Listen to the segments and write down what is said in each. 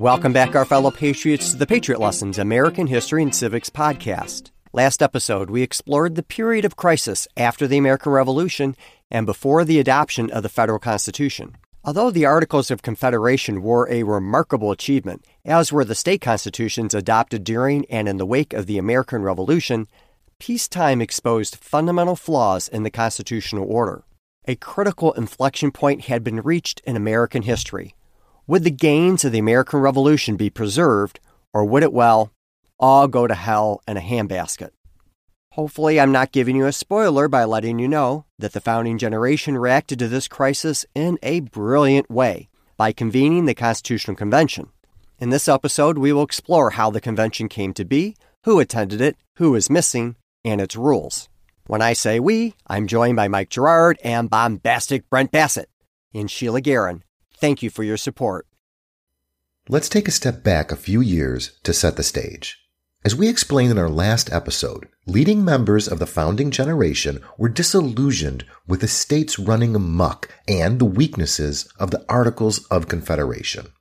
Welcome back, our fellow patriots, to the Patriot Lessons American History and Civics podcast. Last episode, we explored the period of crisis after the American Revolution and before the adoption of the federal Constitution. Although the Articles of Confederation were a remarkable achievement, as were the state constitutions adopted during and in the wake of the American Revolution, peacetime exposed fundamental flaws in the constitutional order. A critical inflection point had been reached in American history. Would the gains of the American Revolution be preserved, or would it, well, all go to hell in a handbasket? Hopefully, I'm not giving you a spoiler by letting you know that the founding generation reacted to this crisis in a brilliant way by convening the Constitutional Convention. In this episode, we will explore how the convention came to be, who attended it, who is missing, and its rules. When I say we, I'm joined by Mike Gerard and bombastic Brent Bassett and Sheila Guerin. Thank you for your support. Let's take a step back a few years to set the stage. As we explained in our last episode, leading members of the founding generation were disillusioned with the states running amok and the weaknesses of the Articles of Confederation.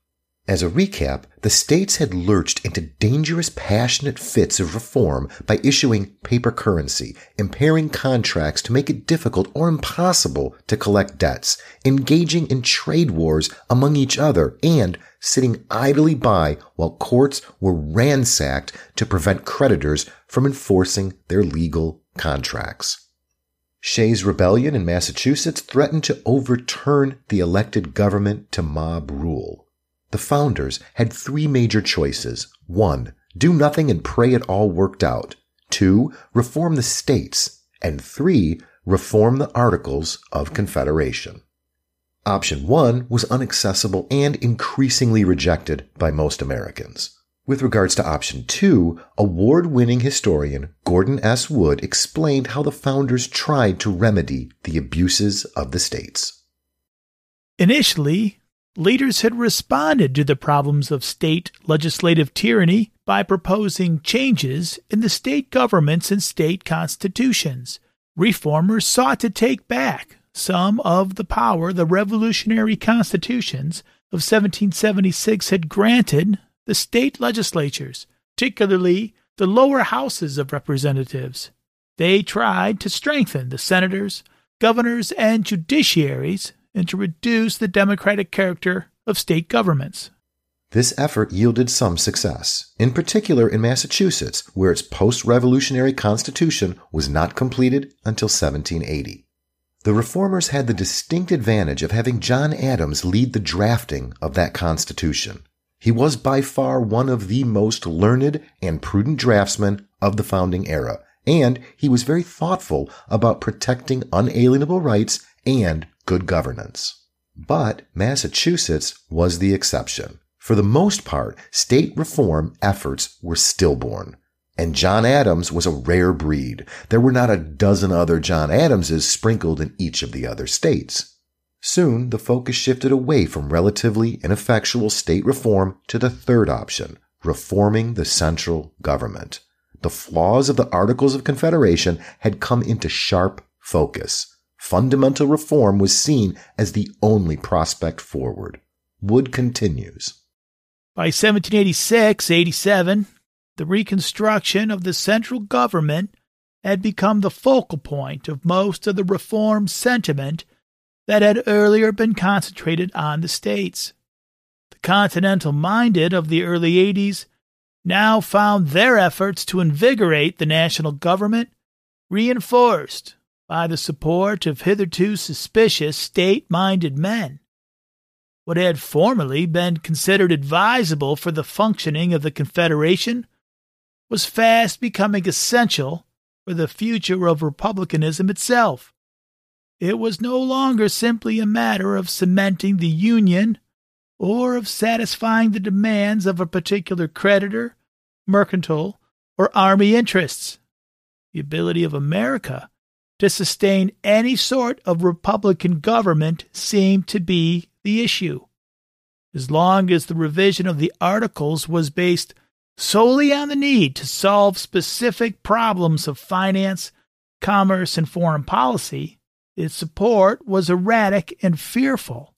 As a recap, the states had lurched into dangerous, passionate fits of reform by issuing paper currency, impairing contracts to make it difficult or impossible to collect debts, engaging in trade wars among each other, and sitting idly by while courts were ransacked to prevent creditors from enforcing their legal contracts. Shays' rebellion in Massachusetts threatened to overturn the elected government to mob rule. The founders had three major choices. One, do nothing and pray it all worked out. Two, reform the states. And three, reform the Articles of Confederation. Option one was unaccessible and increasingly rejected by most Americans. With regards to option two, award winning historian Gordon S. Wood explained how the founders tried to remedy the abuses of the states. Initially, leaders had responded to the problems of state legislative tyranny by proposing changes in the state governments and state constitutions. Reformers sought to take back some of the power the revolutionary constitutions of 1776 had granted the state legislatures, particularly the lower houses of representatives. They tried to strengthen the senators, governors, and judiciaries and to reduce the democratic character of state governments. This effort yielded some success, in particular in Massachusetts, where its post revolutionary constitution was not completed until 1780. The reformers had the distinct advantage of having John Adams lead the drafting of that constitution. He was by far one of the most learned and prudent draftsmen of the founding era, and he was very thoughtful about protecting unalienable rights and good governance. But Massachusetts was the exception. For the most part, state reform efforts were stillborn. And John Adams was a rare breed. There were not a dozen other John Adamses sprinkled in each of the other states. Soon, the focus shifted away from relatively ineffectual state reform to the third option, reforming the central government. The flaws of the Articles of Confederation had come into sharp focus fundamental reform was seen as the only prospect forward. Wood continues. By 1786 87, the reconstruction of the central government had become the focal point of most of the reform sentiment that had earlier been concentrated on the states. The continental minded of the early 80s now found their efforts to invigorate the national government reinforced by the support of hitherto suspicious state minded men. What had formerly been considered advisable for the functioning of the Confederation was fast becoming essential for the future of republicanism itself. It was no longer simply a matter of cementing the Union or of satisfying the demands of a particular creditor, mercantile, or army interests. The ability of America to sustain any sort of Republican government seemed to be the issue. As long as the revision of the Articles was based solely on the need to solve specific problems of finance, commerce, and foreign policy, its support was erratic and fearful.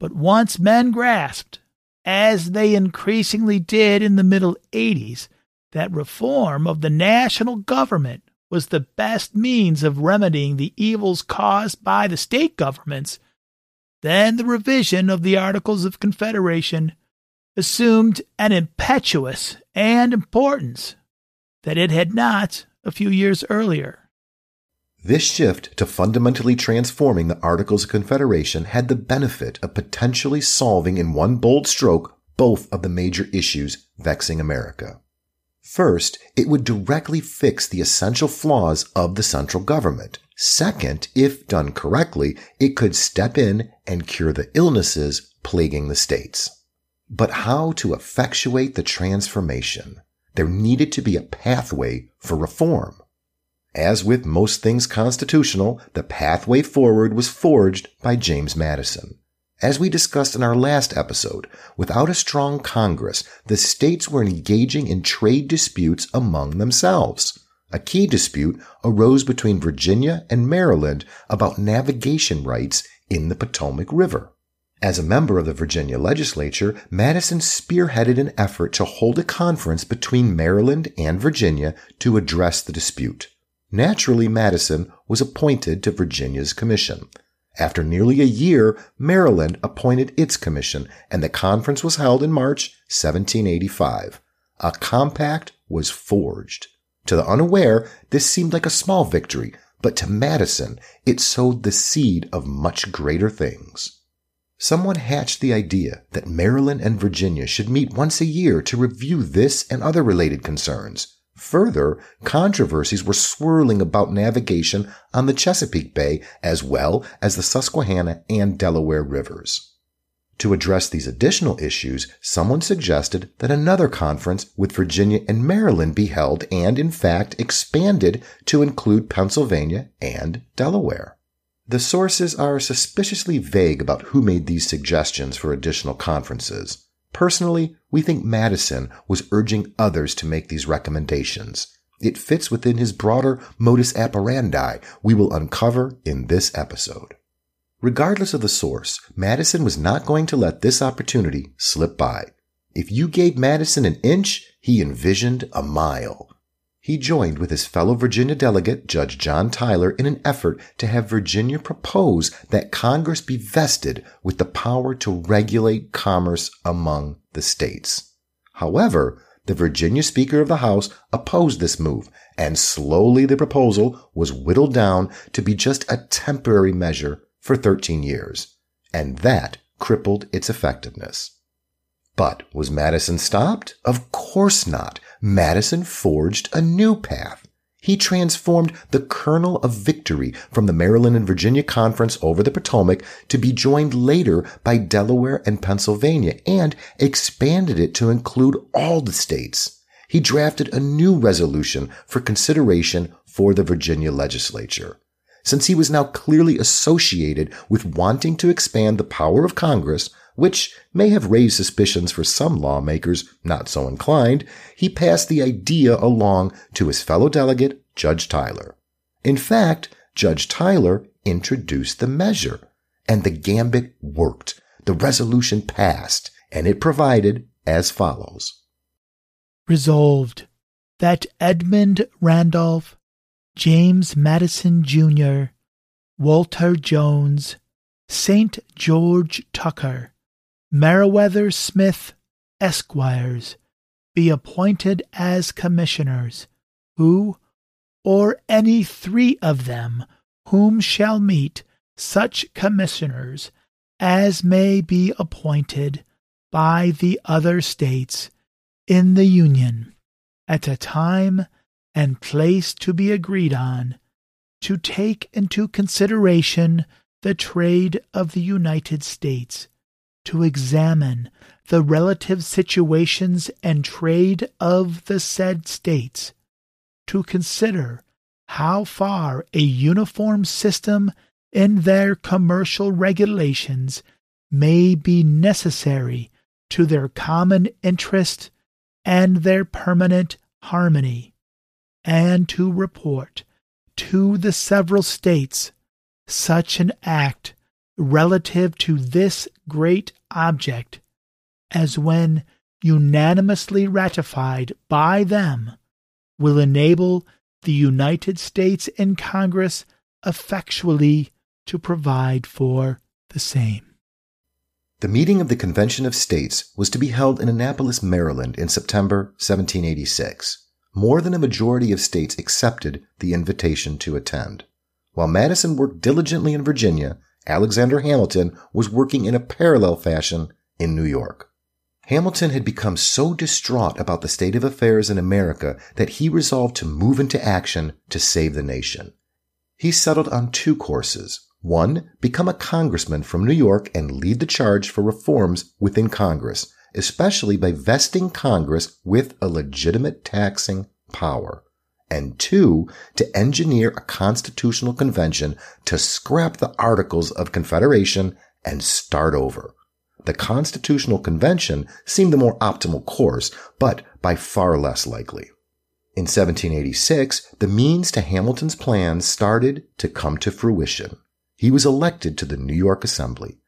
But once men grasped as they increasingly did in the middle 80s, that reform of the national government was the best means of remedying the evils caused by the state governments, then the revision of the Articles of Confederation assumed an impetuous and importance that it had not a few years earlier. This shift to fundamentally transforming the Articles of Confederation had the benefit of potentially solving in one bold stroke both of the major issues vexing America. First, it would directly fix the essential flaws of the central government. Second, if done correctly, it could step in and cure the illnesses plaguing the states. But how to effectuate the transformation? There needed to be a pathway for reform. As with most things constitutional, the pathway forward was forged by James Madison. As we discussed in our last episode, without a strong Congress, the states were engaging in trade disputes among themselves. A key dispute arose between Virginia and Maryland about navigation rights in the Potomac River. As a member of the Virginia legislature, Madison spearheaded an effort to hold a conference between Maryland and Virginia to address the dispute. Naturally, Madison was appointed to Virginia's commission. After nearly a year, Maryland appointed its commission, and the conference was held in March 1785. A compact was forged. To the unaware, this seemed like a small victory, but to Madison, it sowed the seed of much greater things. Someone hatched the idea that Maryland and Virginia should meet once a year to review this and other related concerns. Further, controversies were swirling about navigation on the Chesapeake Bay as well as the Susquehanna and Delaware rivers. To address these additional issues, someone suggested that another conference with Virginia and Maryland be held and, in fact, expanded to include Pennsylvania and Delaware. The sources are suspiciously vague about who made these suggestions for additional conferences. Personally, we think Madison was urging others to make these recommendations. It fits within his broader modus operandi we will uncover in this episode. Regardless of the source, Madison was not going to let this opportunity slip by. If you gave Madison an inch, he envisioned a mile. He joined with his fellow Virginia delegate, Judge John Tyler, in an effort to have Virginia propose that Congress be vested with the power to regulate commerce among the states. However, the Virginia Speaker of the House opposed this move, and slowly the proposal was whittled down to be just a temporary measure for 13 years. And that crippled its effectiveness. But was Madison stopped? Of course not. Madison forged a new path. He transformed the kernel of victory from the Maryland and Virginia Conference over the Potomac to be joined later by Delaware and Pennsylvania and expanded it to include all the states. He drafted a new resolution for consideration for the Virginia legislature. Since he was now clearly associated with wanting to expand the power of Congress, which may have raised suspicions for some lawmakers not so inclined, he passed the idea along to his fellow delegate, Judge Tyler. In fact, Judge Tyler introduced the measure, and the gambit worked. The resolution passed, and it provided as follows. Resolved that Edmund Randolph, James Madison Jr., Walter Jones, St. George Tucker, Meriwether Smith, Esquires, be appointed as commissioners, who, or any three of them, whom shall meet such commissioners as may be appointed by the other states in the Union at a time and place to be agreed on, to take into consideration the trade of the United States to examine the relative situations and trade of the said states, to consider how far a uniform system in their commercial regulations may be necessary to their common interest and their permanent harmony, and to report to the several states such an act relative to this great object as when unanimously ratified by them will enable the United States and Congress effectually to provide for the same. The meeting of the Convention of States was to be held in Annapolis, Maryland in September 1786. More than a majority of states accepted the invitation to attend. While Madison worked diligently in Virginia, Alexander Hamilton was working in a parallel fashion in New York. Hamilton had become so distraught about the state of affairs in America that he resolved to move into action to save the nation. He settled on two courses. One, become a congressman from New York and lead the charge for reforms within Congress, especially by vesting Congress with a legitimate taxing power. And two, to engineer a constitutional convention to scrap the Articles of Confederation and start over. The Constitutional Convention seemed the more optimal course, but by far less likely. In 1786, the means to Hamilton's plans started to come to fruition he was elected to the New York Assembly.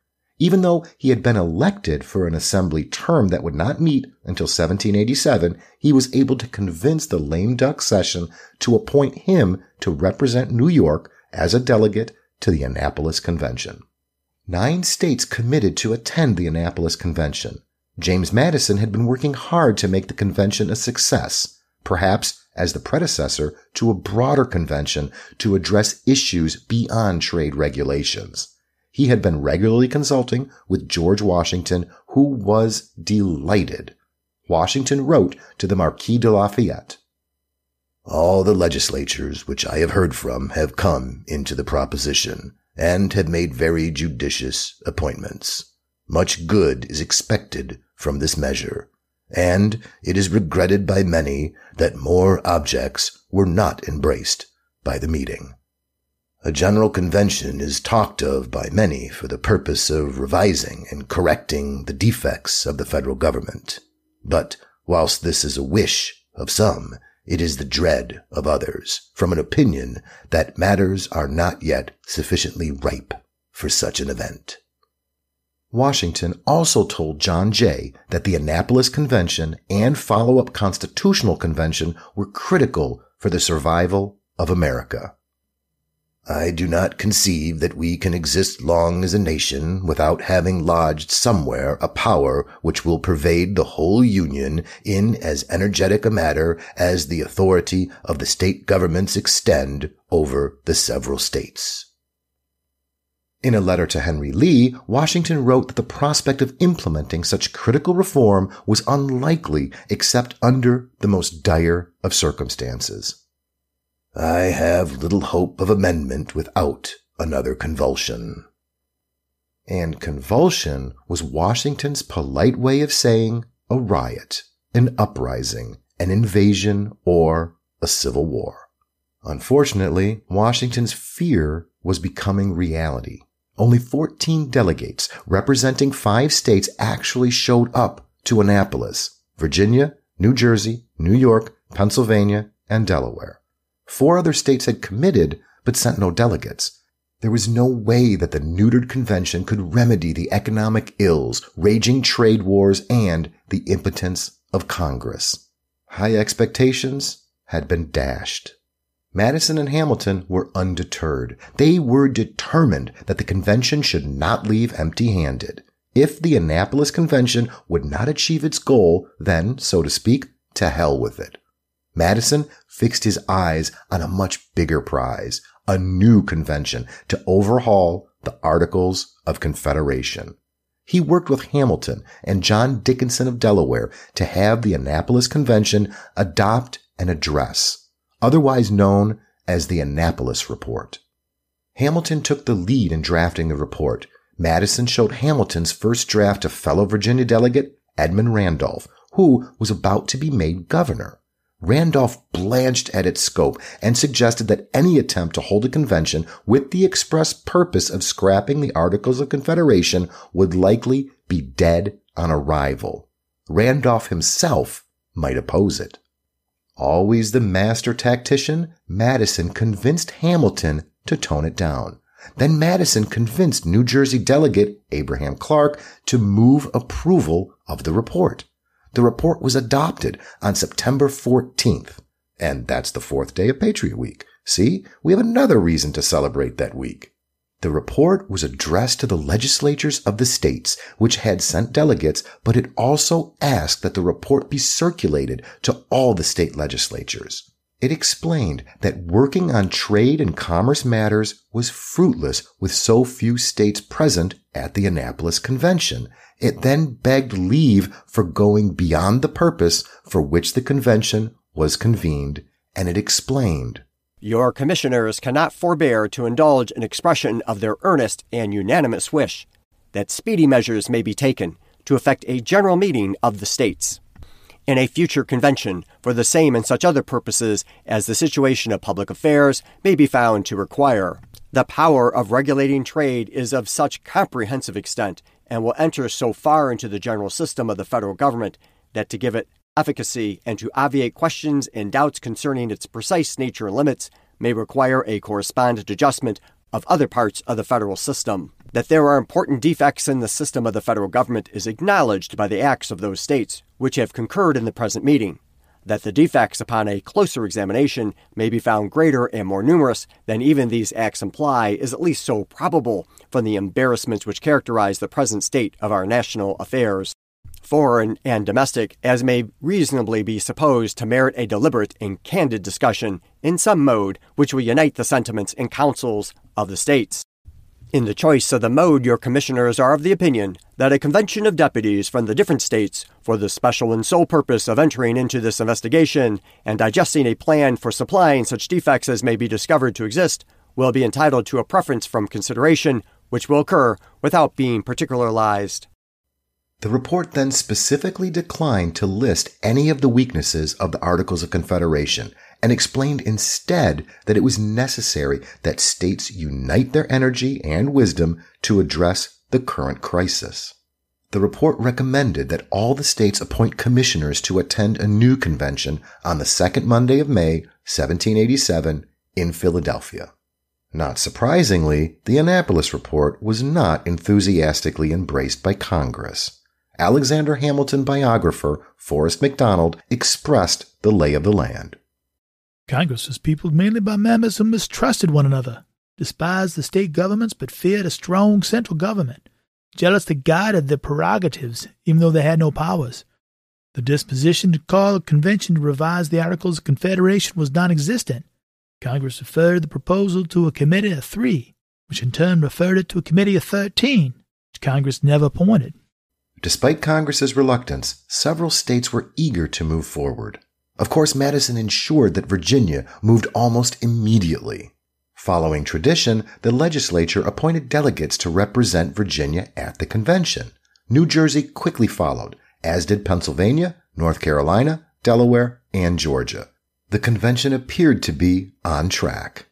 Even though he had been elected for an assembly term that would not meet until 1787, he was able to convince the lame duck session to appoint him to represent New York as a delegate to the Annapolis Convention. Nine states committed to attend the Annapolis Convention. James Madison had been working hard to make the convention a success, perhaps as the predecessor to a broader convention to address issues beyond trade regulations. He had been regularly consulting with George Washington, who was delighted. Washington wrote to the Marquis de Lafayette, All the legislatures which I have heard from have come into the proposition and have made very judicious appointments. Much good is expected from this measure and it is regretted by many that more objects were not embraced by the meeting. A general convention is talked of by many for the purpose of revising and correcting the defects of the federal government. But whilst this is a wish of some, it is the dread of others, from an opinion that matters are not yet sufficiently ripe for such an event. Washington also told John Jay that the Annapolis Convention and follow-up Constitutional Convention were critical for the survival of America. I do not conceive that we can exist long as a nation without having lodged somewhere a power which will pervade the whole Union in as energetic a matter as the authority of the state governments extend over the several states. In a letter to Henry Lee, Washington wrote that the prospect of implementing such critical reform was unlikely except under the most dire of circumstances. I have little hope of amendment without another convulsion. And convulsion was Washington's polite way of saying a riot, an uprising, an invasion, or a civil war. Unfortunately, Washington's fear was becoming reality. Only 14 delegates representing five states actually showed up to Annapolis, Virginia, New Jersey, New York, Pennsylvania, and Delaware. Four other states had committed but sent no delegates. There was no way that the neutered convention could remedy the economic ills, raging trade wars, and the impotence of Congress. High expectations had been dashed. Madison and Hamilton were undeterred. They were determined that the convention should not leave empty handed. If the Annapolis Convention would not achieve its goal, then, so to speak, to hell with it. Madison fixed his eyes on a much bigger prize, a new convention to overhaul the Articles of Confederation. He worked with Hamilton and John Dickinson of Delaware to have the Annapolis Convention adopt an address otherwise known as the Annapolis Report. Hamilton took the lead in drafting the report. Madison showed Hamilton's first draft to fellow Virginia delegate Edmund Randolph, who was about to be made governor. Randolph blanched at its scope and suggested that any attempt to hold a convention with the express purpose of scrapping the Articles of Confederation would likely be dead on arrival. Randolph himself might oppose it. Always the master tactician, Madison convinced Hamilton to tone it down. Then Madison convinced New Jersey delegate Abraham Clark to move approval of the report. The report was adopted on September 14th. And that's the fourth day of Patriot Week. See, we have another reason to celebrate that week. The report was addressed to the legislatures of the states, which had sent delegates, but it also asked that the report be circulated to all the state legislatures. It explained that working on trade and commerce matters was fruitless with so few states present at the Annapolis Convention. It then begged leave for going beyond the purpose for which the convention was convened, and it explained. Your commissioners cannot forbear to indulge an expression of their earnest and unanimous wish that speedy measures may be taken to effect a general meeting of the states in a future convention for the same and such other purposes as the situation of public affairs may be found to require. The power of regulating trade is of such comprehensive extent and will enter so far into the general system of the federal government that to give it efficacy and to obviate questions and doubts concerning its precise nature and limits may require a correspondent adjustment of other parts of the federal system. That there are important defects in the system of the federal government is acknowledged by the acts of those states which have concurred in the present meeting. That the defects upon a closer examination may be found greater and more numerous than even these acts imply is at least so probable from the embarrassments which characterize the present state of our national affairs foreign and domestic, as may reasonably be supposed to merit a deliberate and candid discussion in some mode which will unite the sentiments and counsels of the states. In the choice of the mode, your commissioners are of the opinion that a convention of deputies from the different states, for the special and sole purpose of entering into this investigation and digesting a plan for supplying such defects as may be discovered to exist, will be entitled to a preference from consideration which will occur without being particularized. The report then specifically declined to list any of the weaknesses of the Articles of Confederation and explained instead that it was necessary that states unite their energy and wisdom to address the current crisis. The report recommended that all the states appoint commissioners to attend a new convention on the second Monday of May, 1787, in Philadelphia. Not surprisingly, the Annapolis Report was not enthusiastically embraced by Congress. Alexander Hamilton biographer Forrest McDonald expressed the lay of the land. Congress was peopled mainly by members who mistrusted one another, despised the state governments, but feared a strong central government, jealous jealously guarded their prerogatives, even though they had no powers. The disposition to call a convention to revise the Articles of Confederation was non existent. Congress referred the proposal to a committee of three, which in turn referred it to a committee of thirteen, which Congress never appointed. Despite Congress's reluctance, several states were eager to move forward. Of course, Madison ensured that Virginia moved almost immediately. Following tradition, the legislature appointed delegates to represent Virginia at the convention. New Jersey quickly followed, as did Pennsylvania, North Carolina, Delaware, and Georgia. The convention appeared to be on track.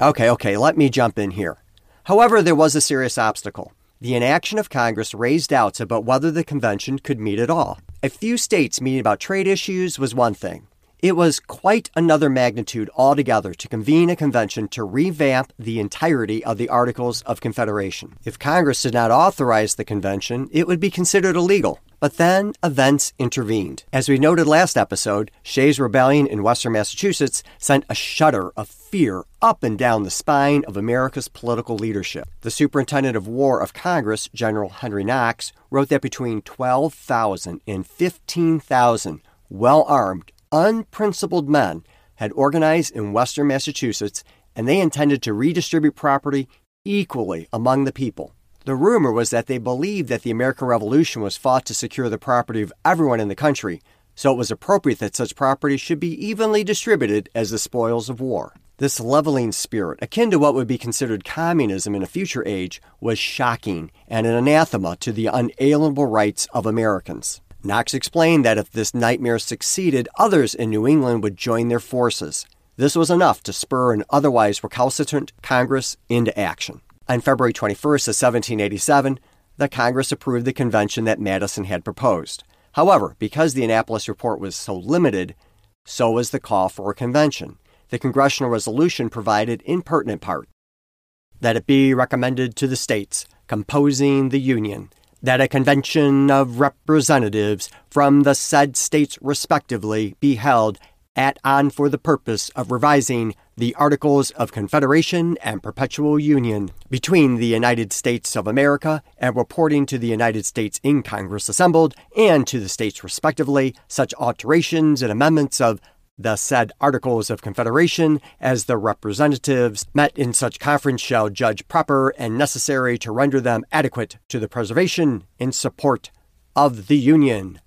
Okay, okay, let me jump in here. However, there was a serious obstacle. The inaction of Congress raised doubts about whether the convention could meet at all. A few states meeting about trade issues was one thing. It was quite another magnitude altogether to convene a convention to revamp the entirety of the Articles of Confederation. If Congress did not authorize the convention, it would be considered illegal. But then events intervened. As we noted last episode, Shays' rebellion in western Massachusetts sent a shudder of fear up and down the spine of America's political leadership. The Superintendent of War of Congress, General Henry Knox, wrote that between 12,000 and 15,000 well armed unprincipled men had organized in western Massachusetts and they intended to redistribute property equally among the people. The rumor was that they believed that the American Revolution was fought to secure the property of everyone in the country, so it was appropriate that such property should be evenly distributed as the spoils of war. This leveling spirit, akin to what would be considered communism in a future age, was shocking and an anathema to the unalienable rights of Americans. Knox explained that if this nightmare succeeded, others in New England would join their forces. This was enough to spur an otherwise recalcitrant Congress into action. On February 21st of 1787, the Congress approved the convention that Madison had proposed. However, because the Annapolis report was so limited, so was the call for a convention. The congressional resolution provided in pertinent part that it be recommended to the states composing the Union that a convention of representatives from the said states respectively be held at on for the purpose of revising the Articles of Confederation and Perpetual Union between the United States of America and reporting to the United States in Congress assembled and to the states respectively such alterations and amendments of the said Articles of Confederation as the representatives met in such conference shall judge proper and necessary to render them adequate to the preservation and support of the Union.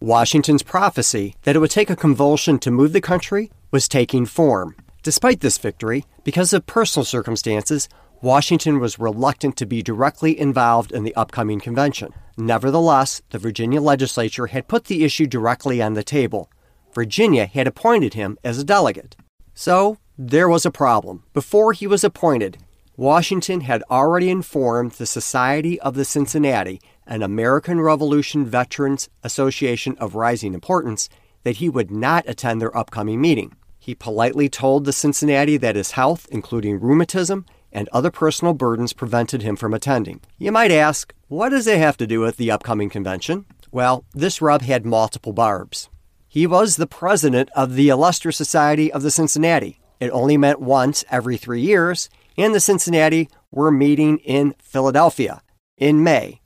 Washington's prophecy that it would take a convulsion to move the country was taking form. Despite this victory, because of personal circumstances, Washington was reluctant to be directly involved in the upcoming convention. Nevertheless, the Virginia legislature had put the issue directly on the table. Virginia had appointed him as a delegate. So, there was a problem. Before he was appointed, Washington had already informed the Society of the Cincinnati an American Revolution Veterans Association of rising importance, that he would not attend their upcoming meeting. He politely told the Cincinnati that his health, including rheumatism and other personal burdens, prevented him from attending. You might ask, what does it have to do with the upcoming convention? Well, this rub had multiple barbs. He was the president of the Illustrious Society of the Cincinnati. It only met once every three years, and the Cincinnati were meeting in Philadelphia in May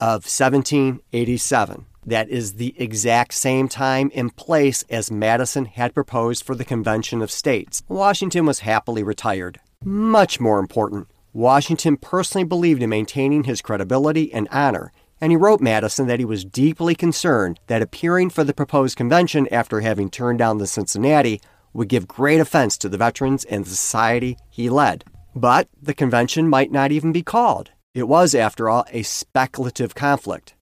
of 1787. That is the exact same time and place as Madison had proposed for the Convention of States. Washington was happily retired. Much more important, Washington personally believed in maintaining his credibility and honor, and he wrote Madison that he was deeply concerned that appearing for the proposed convention after having turned down the Cincinnati would give great offense to the veterans and the society he led. But the convention might not even be called. It was, after all, a speculative conflict.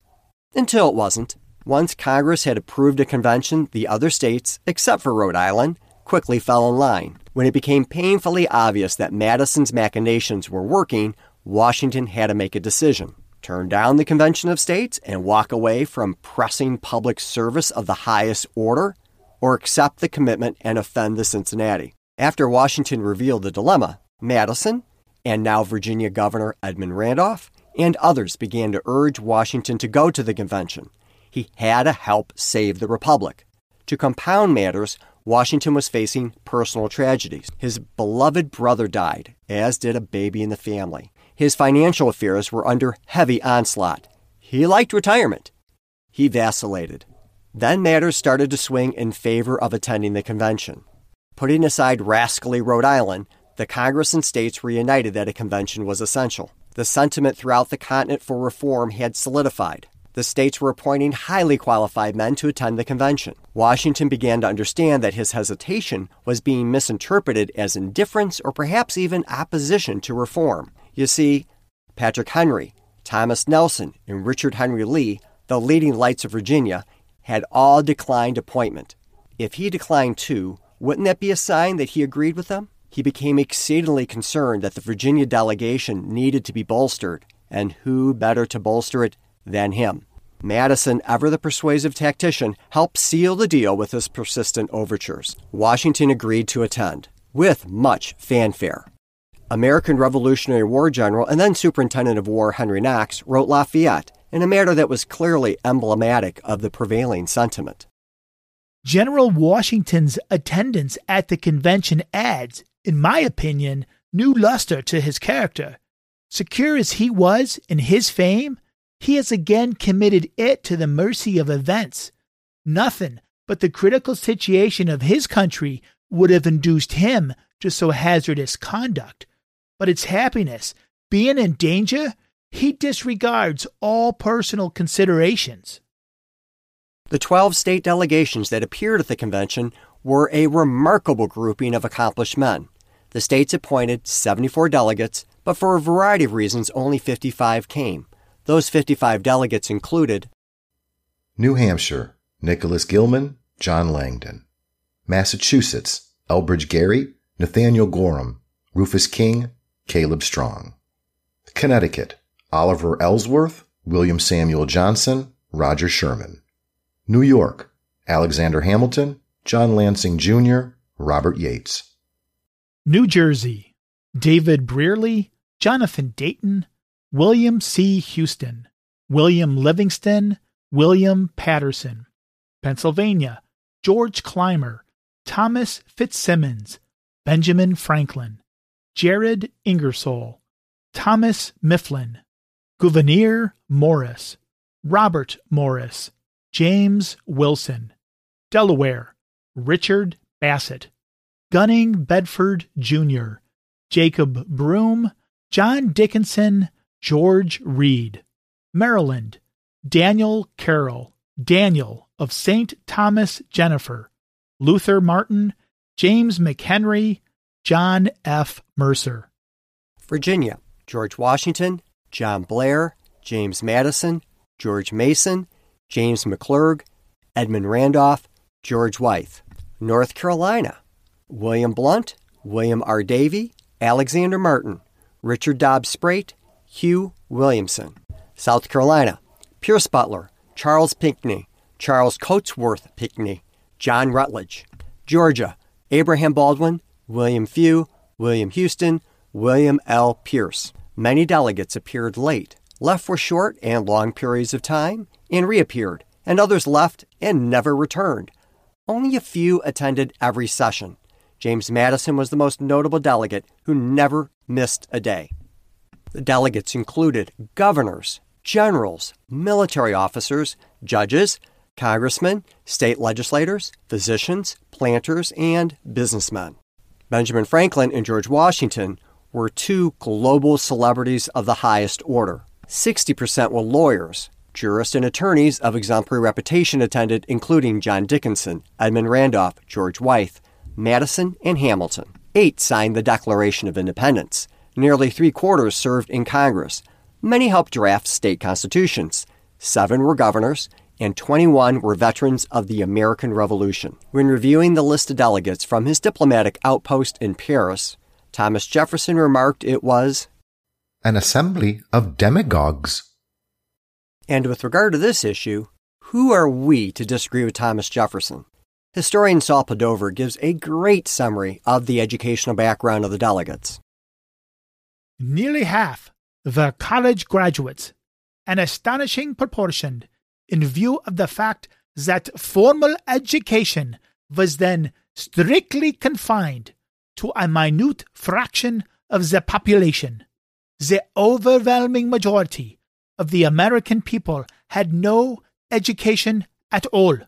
Until it wasn't. Once Congress had approved a convention, the other states, except for Rhode Island, quickly fell in line. When it became painfully obvious that Madison's machinations were working, Washington had to make a decision turn down the Convention of States and walk away from pressing public service of the highest order, or accept the commitment and offend the Cincinnati. After Washington revealed the dilemma, Madison, and now Virginia Governor Edmund Randolph, and others began to urge Washington to go to the convention. He had to help save the Republic. To compound matters, Washington was facing personal tragedies. His beloved brother died, as did a baby in the family. His financial affairs were under heavy onslaught. He liked retirement. He vacillated. Then matters started to swing in favor of attending the convention. Putting aside rascally Rhode Island, the Congress and states were united that a convention was essential. The sentiment throughout the continent for reform had solidified. The states were appointing highly qualified men to attend the convention. Washington began to understand that his hesitation was being misinterpreted as indifference or perhaps even opposition to reform. You see, Patrick Henry, Thomas Nelson, and Richard Henry Lee, the leading lights of Virginia, had all declined appointment. If he declined too, wouldn't that be a sign that he agreed with them? He became exceedingly concerned that the Virginia delegation needed to be bolstered, and who better to bolster it than him? Madison, ever the persuasive tactician, helped seal the deal with his persistent overtures. Washington agreed to attend, with much fanfare. American Revolutionary War General and then Superintendent of War Henry Knox wrote Lafayette in a manner that was clearly emblematic of the prevailing sentiment. General Washington's attendance at the convention adds in my opinion, new luster to his character. Secure as he was in his fame, he has again committed it to the mercy of events. Nothing but the critical situation of his country would have induced him to so hazardous conduct. But its happiness, being in danger, he disregards all personal considerations. The 12 state delegations that appeared at the convention were a remarkable grouping of accomplished men. The states appointed 74 delegates, but for a variety of reasons, only 55 came. Those 55 delegates included New Hampshire, Nicholas Gilman, John Langdon. Massachusetts, Elbridge Gerry, Nathaniel Gorham, Rufus King, Caleb Strong. Connecticut, Oliver Ellsworth, William Samuel Johnson, Roger Sherman. New York, Alexander Hamilton, John Lansing Jr., Robert Yates. New Jersey, David Brearley, Jonathan Dayton, William C. Houston, William Livingston, William Paterson. Pennsylvania, George Clymer, Thomas FitzSimons, Benjamin Franklin, Jared Ingersoll, Thomas Mifflin, Gouverneur Morris, Robert Morris, James Wilson, Delaware, Richard Bassett, Gunning Bedford Jr., Jacob Broome, John Dickinson, George Read, Maryland, Daniel Carroll, Daniel of St. Thomas Jenifer, Luther Martin, James McHenry, John F. Mercer. Virginia, George Washington, John Blair, James Madison, George Mason, James McClurg, Edmund Randolph, George Wythe. North Carolina, William Blount, William R. Davie, Alexander Martin, Richard Dobbs Speight, Hugh Williamson. South Carolina, Pierce Butler, Charles Pinckney, Charles Cotesworth Pinckney, John Rutledge. Georgia, Abraham Baldwin, William Few, William Houstoun, William L. Pierce. Many delegates appeared late, left for short and long periods of time, and reappeared, and others left and never returned. Only a few attended every session. James Madison was the most notable delegate who never missed a day. The delegates included governors, generals, military officers, judges, congressmen, state legislators, physicians, planters, and businessmen. Benjamin Franklin and George Washington were two global celebrities of the highest order. 60% were lawyers. Jurists and attorneys of exemplary reputation attended, including John Dickinson, Edmund Randolph, George Wythe, Madison, and Hamilton. Eight signed the Declaration of Independence. Nearly three quarters served in Congress. Many helped draft state constitutions. Seven were governors, and 21 were veterans of the American Revolution. When reviewing the list of delegates from his diplomatic outpost in Paris, Thomas Jefferson remarked it was an assembly of demigods. And with regard to this issue, who are we to disagree with Thomas Jefferson? Historian Saul Padover gives a great summary of the educational background of the delegates. Nearly half were college graduates, an astonishing proportion in view of the fact that formal education was then strictly confined to a minute fraction of the population. The overwhelming majority of the American people had no education at all.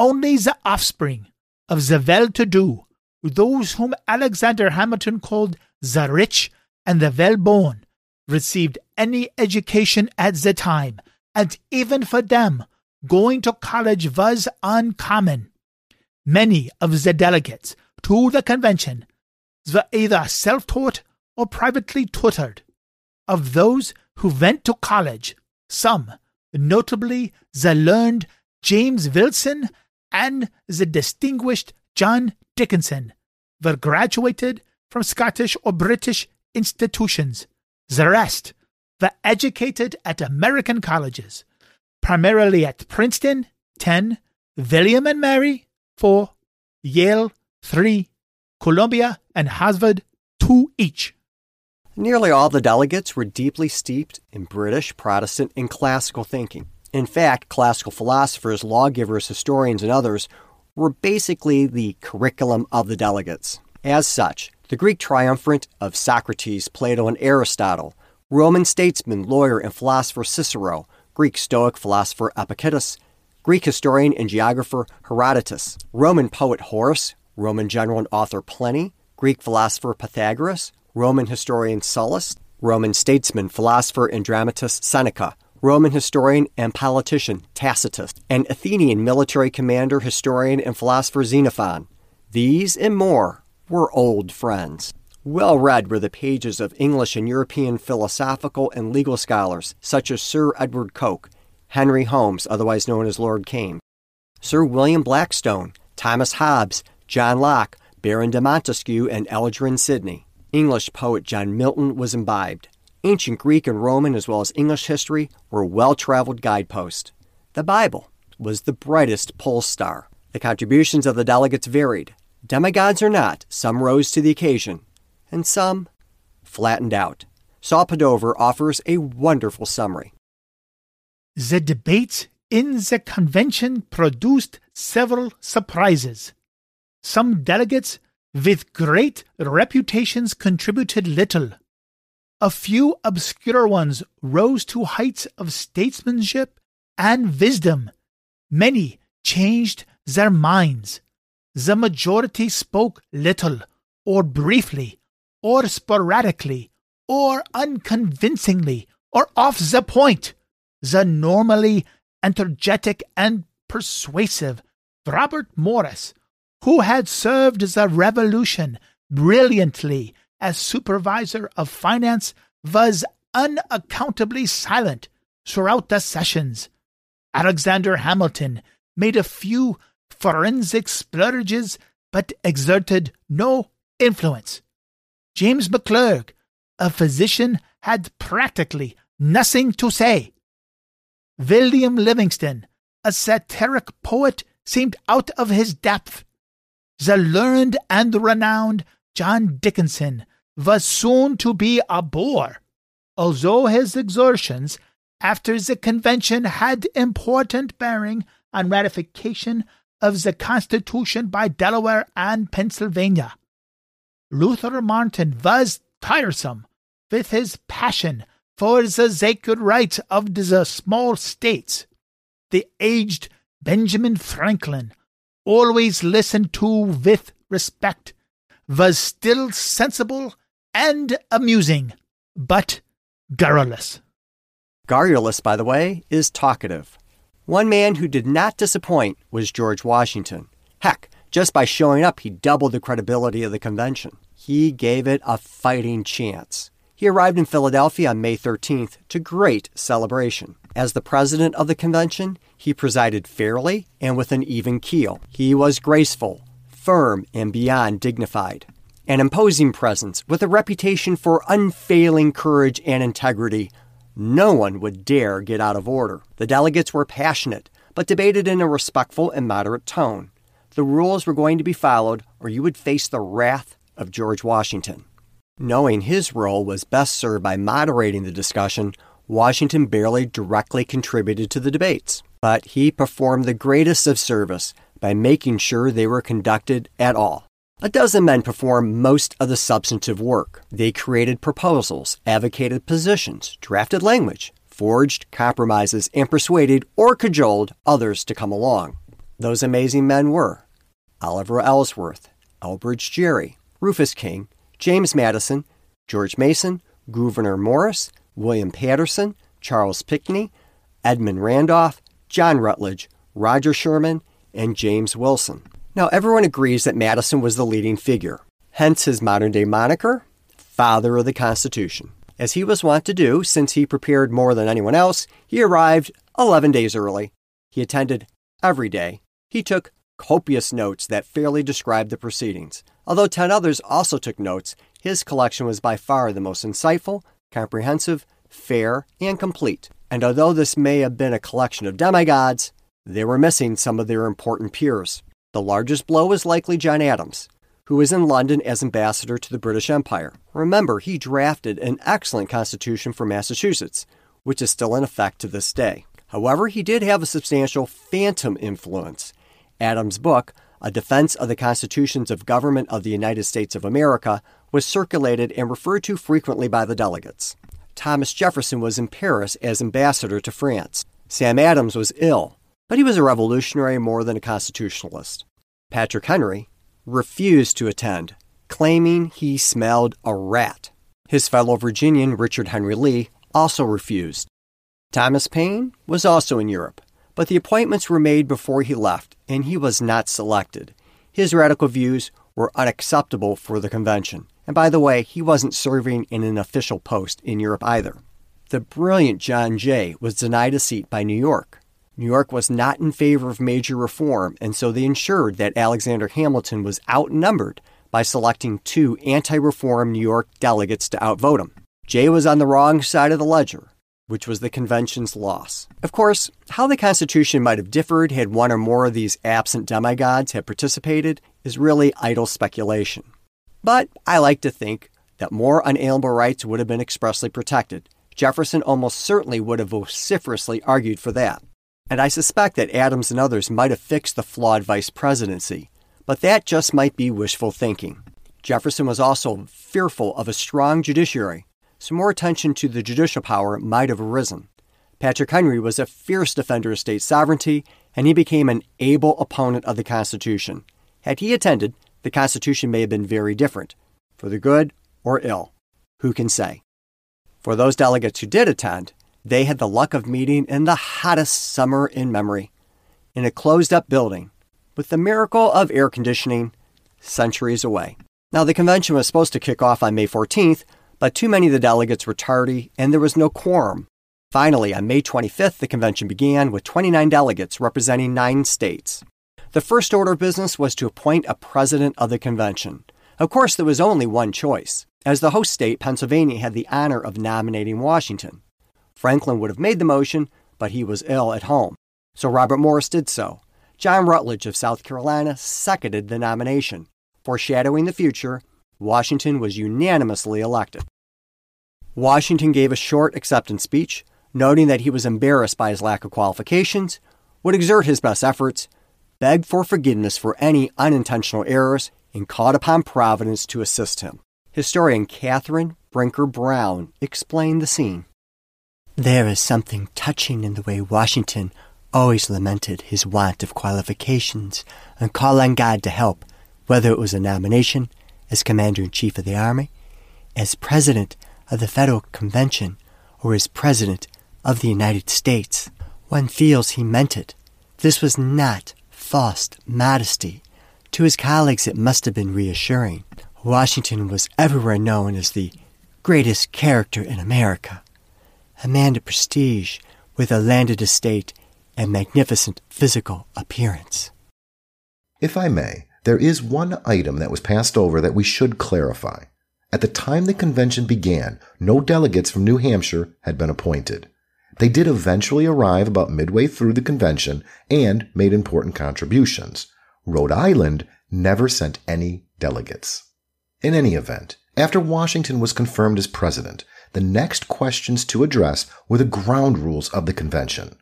Only the offspring of the well to do, those whom Alexander Hamilton called the rich and the well born, received any education at the time, and even for them, going to college was uncommon. Many of the delegates to the convention were either self taught or privately tutored. Of those who went to college, some, notably the learned James Wilson and the distinguished John Dickinson, were graduated from Scottish or British institutions. The rest were educated at American colleges, primarily at Princeton, 10, William and Mary, 4, Yale, 3, Columbia, and Harvard, 2 each. Nearly all the delegates were deeply steeped in British, Protestant, and classical thinking. In fact, classical philosophers, lawgivers, historians, and others were basically the curriculum of the delegates. As such, the Greek triumvirate of Socrates, Plato, and Aristotle, Roman statesman, lawyer, and philosopher Cicero, Greek Stoic philosopher Epictetus, Greek historian and geographer Herodotus, Roman poet Horace, Roman general and author Pliny, Greek philosopher Pythagoras, Roman historian Sallust, Roman statesman, philosopher, and dramatist Seneca, Roman historian and politician Tacitus, and Athenian military commander, historian, and philosopher Xenophon. These and more were old friends. Well read were the pages of English and European philosophical and legal scholars such as Sir Edward Coke, Henry Holmes, otherwise known as Lord Kames, Sir William Blackstone, Thomas Hobbes, John Locke, Baron de Montesquieu, and Algernon Sidney. English poet John Milton was imbibed. Ancient Greek and Roman, as well as English history, were well traveled guideposts. The Bible was the brightest pole star. The contributions of the delegates varied. Demigods or not, some rose to the occasion, and some flattened out. Saul Padover offers a wonderful summary. The debates in the convention produced several surprises. Some delegates with great reputations contributed little. A few obscure ones rose to heights of statesmanship and wisdom. Many changed their minds. The majority spoke little, or briefly, or sporadically, or unconvincingly, or off the point. The normally energetic and persuasive Robert Morris, who had served the Revolution brilliantly as supervisor of finance, was unaccountably silent throughout the sessions. Alexander Hamilton made a few forensic splurges but exerted no influence. James McClurg, a physician, had practically nothing to say. William Livingston, a satiric poet, seemed out of his depth. The learned and renowned John Dickinson was soon to be a bore, although his exertions after the convention had important bearing on ratification of the Constitution by Delaware and Pennsylvania. Luther Martin was tiresome with his passion for the sacred rights of the small states. The aged Benjamin Franklin, always listened to with respect, was still sensible and amusing, but garrulous. Garrulous, by the way, is talkative. One man who did not disappoint was George Washington. Heck, just by showing up, he doubled the credibility of the convention. He gave it a fighting chance. He arrived in Philadelphia on May 13th to great celebration. As the president of the convention, he presided fairly and with an even keel. He was graceful, firm, and beyond dignified. An imposing presence with a reputation for unfailing courage and integrity. No one would dare get out of order. The delegates were passionate, but debated in a respectful and moderate tone. The rules were going to be followed, or you would face the wrath of George Washington. Knowing his role was best served by moderating the discussion, Washington barely directly contributed to the debates, but he performed the greatest of service by making sure they were conducted at all. A dozen men performed most of the substantive work. They created proposals, advocated positions, drafted language, forged compromises, and persuaded or cajoled others to come along. Those amazing men were Oliver Ellsworth, Elbridge Gerry, Rufus King, James Madison, George Mason, Gouverneur Morris, William Paterson, Charles Pinckney, Edmund Randolph, John Rutledge, Roger Sherman, and James Wilson. Now, everyone agrees that Madison was the leading figure, hence his modern day moniker, Father of the Constitution. As he was wont to do, since he prepared more than anyone else, he arrived 11 days early. He attended every day. He took copious notes that fairly described the proceedings. Although 10 others also took notes, his collection was by far the most insightful, comprehensive, fair, and complete. And although this may have been a collection of demigods, they were missing some of their important peers. The largest blow was likely John Adams, who was in London as ambassador to the British Empire. Remember, he drafted an excellent constitution for Massachusetts, which is still in effect to this day. However, he did have a substantial phantom influence. Adams' book, a defense of the constitutions of government of the United States of America, was circulated and referred to frequently by the delegates. Thomas Jefferson was in Paris as ambassador to France. Sam Adams was ill, but he was a revolutionary more than a constitutionalist. Patrick Henry refused to attend, claiming he smelled a rat. His fellow Virginian Richard Henry Lee also refused. Thomas Paine was also in Europe, but the appointments were made before he left, and he was not selected. His radical views were unacceptable for the convention. And by the way, he wasn't serving in an official post in Europe either. The brilliant John Jay was denied a seat by New York. New York was not in favor of major reform, and so they ensured that Alexander Hamilton was outnumbered by selecting two anti reform New York delegates to outvote him. Jay was on the wrong side of the ledger which was the convention's loss. Of course, how the Constitution might have differed had one or more of these absent demigods had participated is really idle speculation. But I like to think that more unalienable rights would have been expressly protected. Jefferson almost certainly would have vociferously argued for that. And I suspect that Adams and others might have fixed the flawed vice presidency, but that just might be wishful thinking. Jefferson was also fearful of a strong judiciary, so more attention to the judicial power might have arisen. Patrick Henry was a fierce defender of state sovereignty, and he became an able opponent of the Constitution. Had he attended, the Constitution may have been very different, for the good or ill. Who can say? For those delegates who did attend, they had the luck of meeting in the hottest summer in memory, in a closed up building, with the miracle of air conditioning centuries away. Now, the convention was supposed to kick off on May 14th, but too many of the delegates were tardy and there was no quorum. Finally, on May 25th, the convention began with 29 delegates representing nine states. The first order of business was to appoint a president of the convention. Of course, there was only one choice, as the host state, Pennsylvania, had the honor of nominating Washington. Franklin would have made the motion, but he was ill at home, so Robert Morris did so. John Rutledge of South Carolina seconded the nomination. Foreshadowing the future, Washington was unanimously elected. Washington gave a short acceptance speech, noting that he was embarrassed by his lack of qualifications, would exert his best efforts, begged for forgiveness for any unintentional errors, and called upon Providence to assist him. Historian Catherine Drinker Bowen explained the scene. There is something touching in the way Washington always lamented his want of qualifications and called on God to help, whether it was a nomination as Commander in Chief of the Army, as President of the Federal Convention, or as President of the United States. One feels he meant it. This was not false modesty. To his colleagues, it must have been reassuring. Washington was everywhere known as the greatest character in America, a man of prestige with a landed estate and magnificent physical appearance. If I may, there is one item that was passed over that we should clarify. At the time the convention began, no delegates from New Hampshire had been appointed. They did eventually arrive about midway through the convention and made important contributions. Rhode Island never sent any delegates. In any event, after Washington was confirmed as president, the next questions to address were the ground rules of the convention.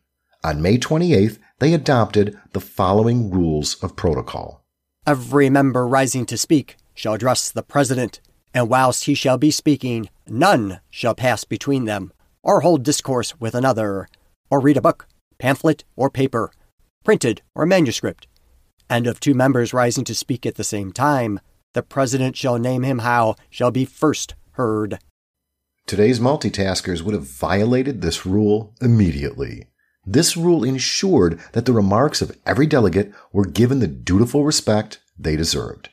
On May 28th, they adopted the following rules of protocol. Every member rising to speak shall address the president, and whilst he shall be speaking, none shall pass between them or hold discourse with another, or read a book, pamphlet, or paper, printed or manuscript, and of two members rising to speak at the same time, the president shall name him how shall be first heard. Today's multitaskers would have violated this rule immediately. This rule ensured that the remarks of every delegate were given the dutiful respect they deserved.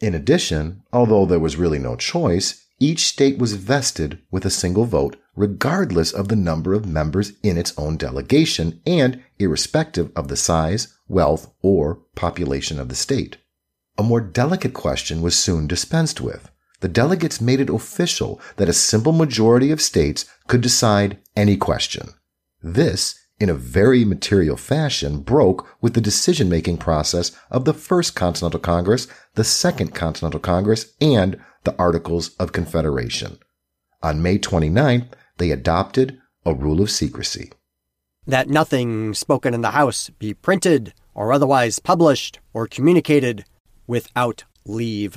In addition, although there was really no choice, each state was vested with a single vote, regardless of the number of members in its own delegation and irrespective of the size, wealth, or population of the state. A more delicate question was soon dispensed with. The delegates made it official that a simple majority of states could decide any question. This, in a very material fashion, broke with the decision making process of the First Continental Congress, the Second Continental Congress, and the Articles of Confederation. On May 29th, they adopted a rule of secrecy. That nothing spoken in the House be printed or otherwise published or communicated without leave.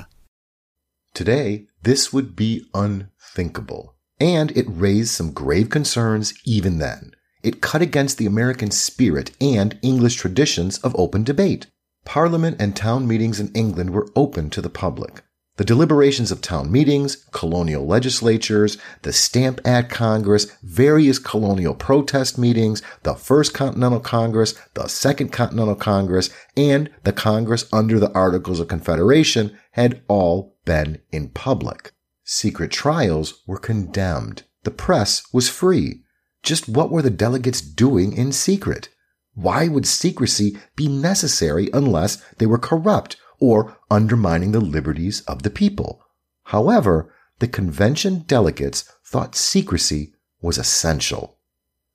Today, this would be unthinkable, and it raised some grave concerns even then. It cut against the American spirit and English traditions of open debate. Parliament and town meetings in England were open to the public. The deliberations of town meetings, colonial legislatures, the Stamp Act Congress, various colonial protest meetings, the First Continental Congress, the Second Continental Congress, and the Congress under the Articles of Confederation had all been in public. Secret trials were condemned. The press was free. Just what were the delegates doing in secret? Why would secrecy be necessary unless they were corrupt or undermining the liberties of the people. However, the convention delegates thought secrecy was essential.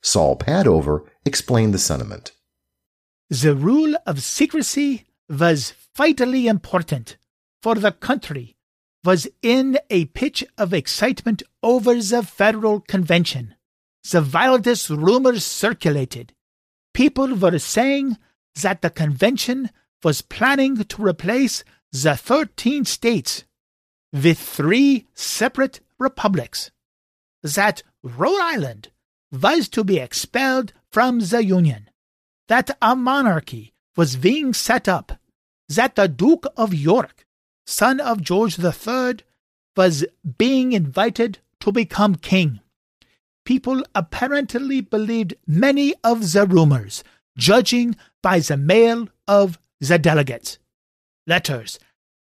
Saul Padover explained the sentiment. The rule of secrecy was vitally important for the country was in a pitch of excitement over the federal convention. The wildest rumors circulated. People were saying that the convention was planning to replace the 13 states with three separate republics. That Rhode Island was to be expelled from the Union. That a monarchy was being set up. That the Duke of York, son of George III, was being invited to become king. People apparently believed many of the rumors, judging by the mail of the delegates. Letters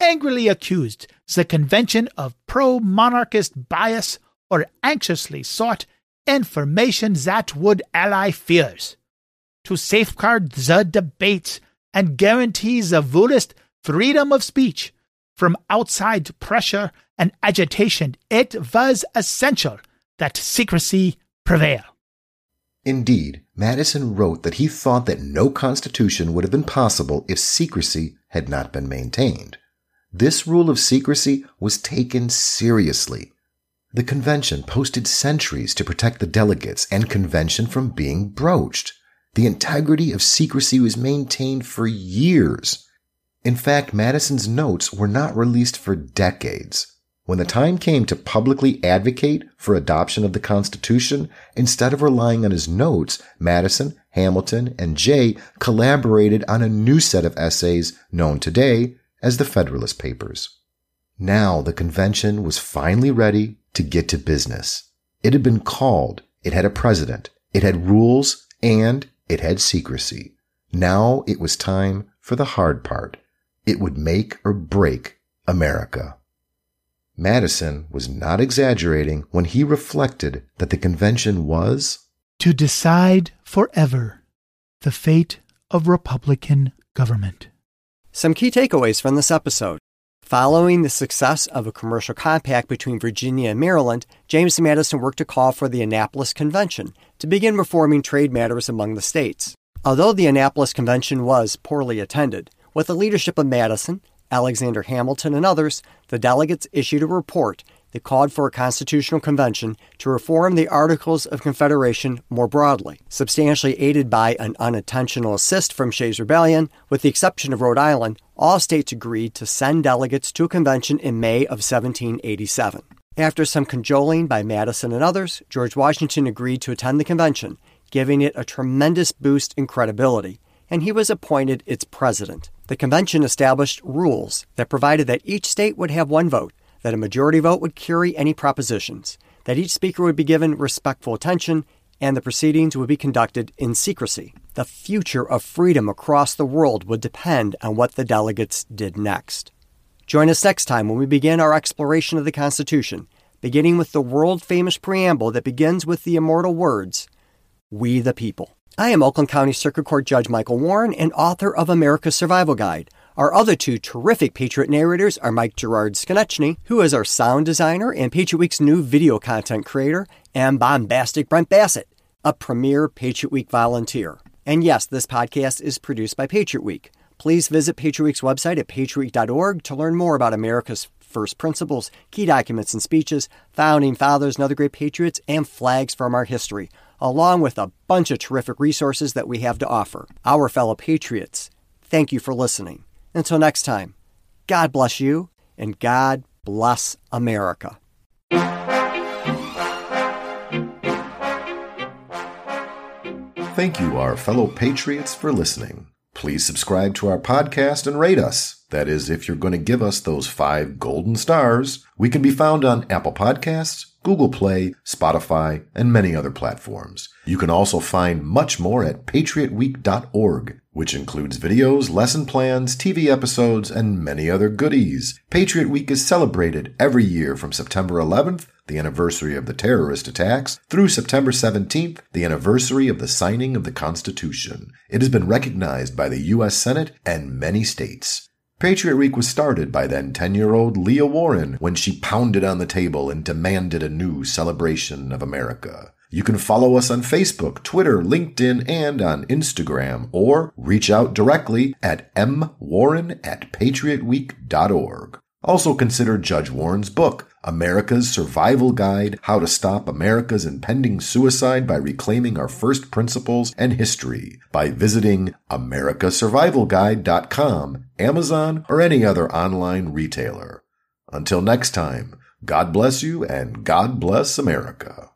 angrily accused the convention of pro monarchist bias or anxiously sought information that would allay fears. To safeguard the debates and guarantee the fullest freedom of speech from outside pressure and agitation, it was essential that secrecy prevail. Indeed, Madison wrote that he thought that no constitution would have been possible if secrecy had not been maintained. This rule of secrecy was taken seriously. The convention posted sentries to protect the delegates and convention from being broached. The integrity of secrecy was maintained for years. In fact, Madison's notes were not released for decades. When the time came to publicly advocate for adoption of the Constitution, instead of relying on his notes, Madison, Hamilton, and Jay collaborated on a new set of essays known today as the Federalist Papers. Now the convention was finally ready to get to business. It had been called, it had a president, it had rules, and it had secrecy. Now it was time for the hard part. It would make or break America. Madison was not exaggerating when he reflected that the convention was to decide forever the fate of Republican government. Some key takeaways from this episode. Following the success of a commercial compact between Virginia and Maryland, James Madison worked to call for the Annapolis Convention to begin reforming trade matters among the states. Although the Annapolis Convention was poorly attended, with the leadership of Madison, Alexander Hamilton, and others, the delegates issued a report that called for a constitutional convention to reform the Articles of Confederation more broadly. Substantially aided by an unintentional assist from Shays' Rebellion, with the exception of Rhode Island, all states agreed to send delegates to a convention in May of 1787. After some cajoling by Madison and others, George Washington agreed to attend the convention, giving it a tremendous boost in credibility, and he was appointed its president. The convention established rules that provided that each state would have one vote, that a majority vote would carry any propositions, that each speaker would be given respectful attention, and the proceedings would be conducted in secrecy. The future of freedom across the world would depend on what the delegates did next. Join us next time when we begin our exploration of the Constitution, beginning with the world famous preamble that begins with the immortal words, We the People. I am Oakland County Circuit Court Judge Michael Warren and author of America's Survival Guide. Our other two terrific Patriot narrators are Mike Gerard Skonechny, who is our sound designer and Patriot Week's new video content creator, and bombastic Brent Bassett, a premier Patriot Week volunteer. And yes, this podcast is produced by Patriot Week. Please visit Patriot Week's website at patriotweek.org to learn more about America's first principles, key documents and speeches, founding fathers and other great patriots, and flags from our history along with a bunch of terrific resources that we have to offer. Our fellow patriots, thank you for listening. Until next time, God bless you and God bless America. Thank you, our fellow patriots, for listening. Please subscribe to our podcast and rate us. That is, if you're going to give us those five golden stars. We can be found on Apple Podcasts, Google Play, Spotify, and many other platforms. You can also find much more at patriotweek.org, which includes videos, lesson plans, TV episodes, and many other goodies. Patriot Week is celebrated every year from September 11th, the anniversary of the terrorist attacks, through September 17th, the anniversary of the signing of the Constitution. It has been recognized by the U.S. Senate and many states. Patriot Week was started by then 10 year old Leah Warren when she pounded on the table and demanded a new celebration of America. You can follow us on Facebook, Twitter, LinkedIn, and on Instagram, or reach out directly at mwarren at patriotweek.org. Also consider Judge Warren's book, America's Survival Guide How to Stop America's Impending Suicide by Reclaiming Our First Principles and History, by visiting americasurvivalguide.com, Amazon, or any other online retailer. Until next time, God bless you and God bless America.